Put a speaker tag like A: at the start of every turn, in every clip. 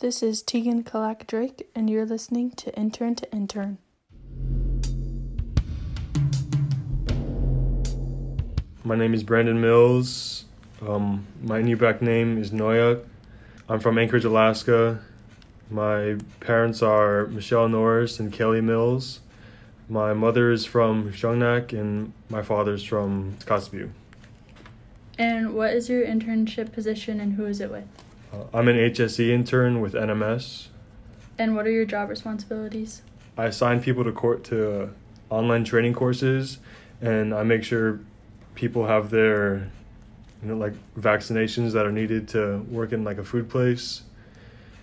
A: This is Tegan Kalak Drake, and you're listening to Intern to Intern.
B: My name is Brandon Mills. Um, my Iñupiaq name is Noyak. I'm from Anchorage, Alaska. My parents are Michelle Norris and Kelly Mills. My mother is from Shungnak, and my father's from Scottsview.
A: And what is your internship position and who is it with?
B: Uh, I'm an HSE intern with NMS.
A: And what are your job responsibilities?
B: I assign people to court to uh, online training courses, and I make sure people have their, you know, like vaccinations that are needed to work in like a food place.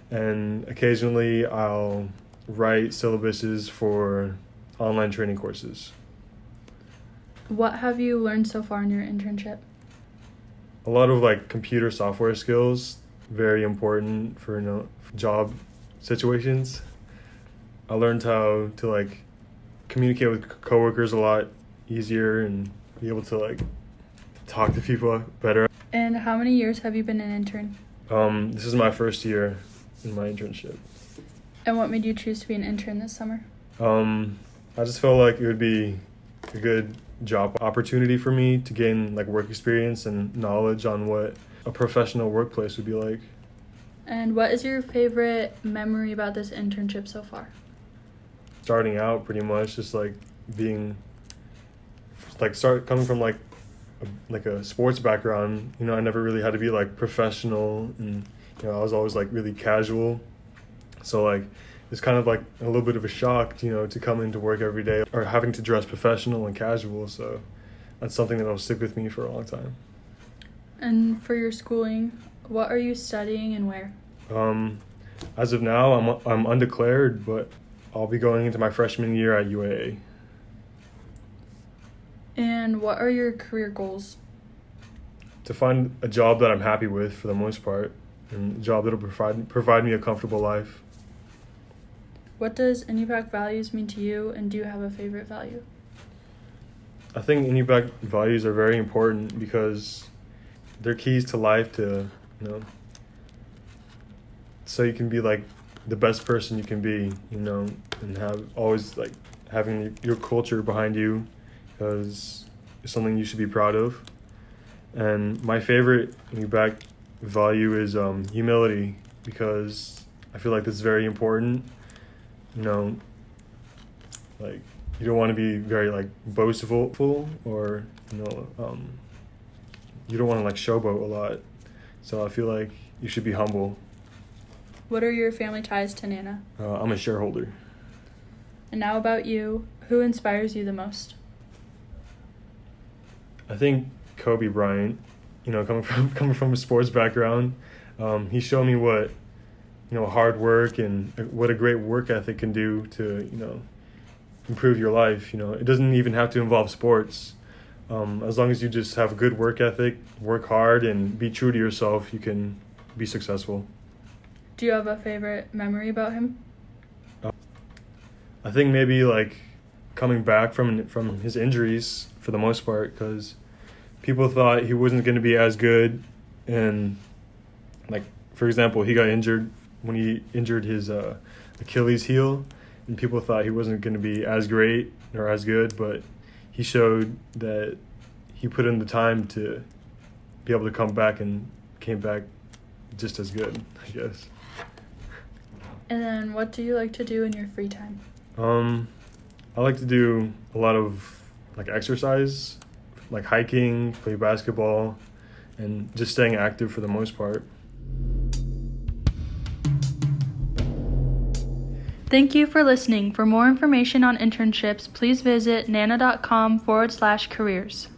B: And occasionally, I'll write syllabuses for online training courses.
A: What have you learned so far in your internship?
B: A lot of like computer software skills very important for you know job situations. I learned how to like communicate with coworkers a lot easier and be able to like talk to people better.
A: And how many years have you been an intern?
B: Um, this is my first year in my internship.
A: And what made you choose to be an intern this summer?
B: Um, I just felt like it would be a good job opportunity for me to gain like work experience and knowledge on what a professional workplace would be like.
A: And what is your favorite memory about this internship so far?
B: Starting out, pretty much, just like being, like, start coming from like, a, like a sports background. You know, I never really had to be like professional, and you know, I was always like really casual. So like, it's kind of like a little bit of a shock, you know, to come into work every day or having to dress professional and casual. So that's something that will stick with me for a long time.
A: And for your schooling, what are you studying and where?
B: Um, as of now, I'm I'm undeclared, but I'll be going into my freshman year at UAA.
A: And what are your career goals?
B: To find a job that I'm happy with for the most part, and a job that'll provide provide me a comfortable life.
A: What does Iñupiaq values mean to you, and do you have a favorite value?
B: I think Iñupiaq values are very important because they're keys to life to you know so you can be like the best person you can be you know and have always like having your culture behind you because it's something you should be proud of. And my favorite back value is um, humility because i feel like that's very important you know like you don't want to be very like boastful or you know um, you don't want to like showboat a lot. So I feel like you should be humble.
A: What are your family ties to Nana?
B: Uh, I'm a shareholder.
A: And now about you. Who inspires you the most?
B: I think Kobe Bryant. You know, coming from coming from a sports background, um, he showed me what you know hard work and what a great work ethic can do to you know improve your life. You know, it doesn't even have to involve sports. Um, as long as you just have a good work ethic, work hard, and be true to yourself, you can be successful.
A: Do you have a favorite memory about him?
B: Uh, I think maybe like coming back from from his injuries for the most part, because people thought he wasn't going to be as good, and like for example, he got injured when he injured his uh, Achilles heel, and people thought he wasn't going to be as great or as good, but he showed that he put in the time to be able to come back and came back just as good, I guess.
A: And then what do you like to do in your free time?
B: Um I like to do a lot of like exercise, like hiking, play basketball, and just staying active for the most part.
A: Thank you for listening. For more information on internships, please visit nana.com forward slash careers.